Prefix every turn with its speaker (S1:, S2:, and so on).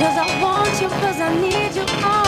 S1: Cause I want you, cause
S2: I need you.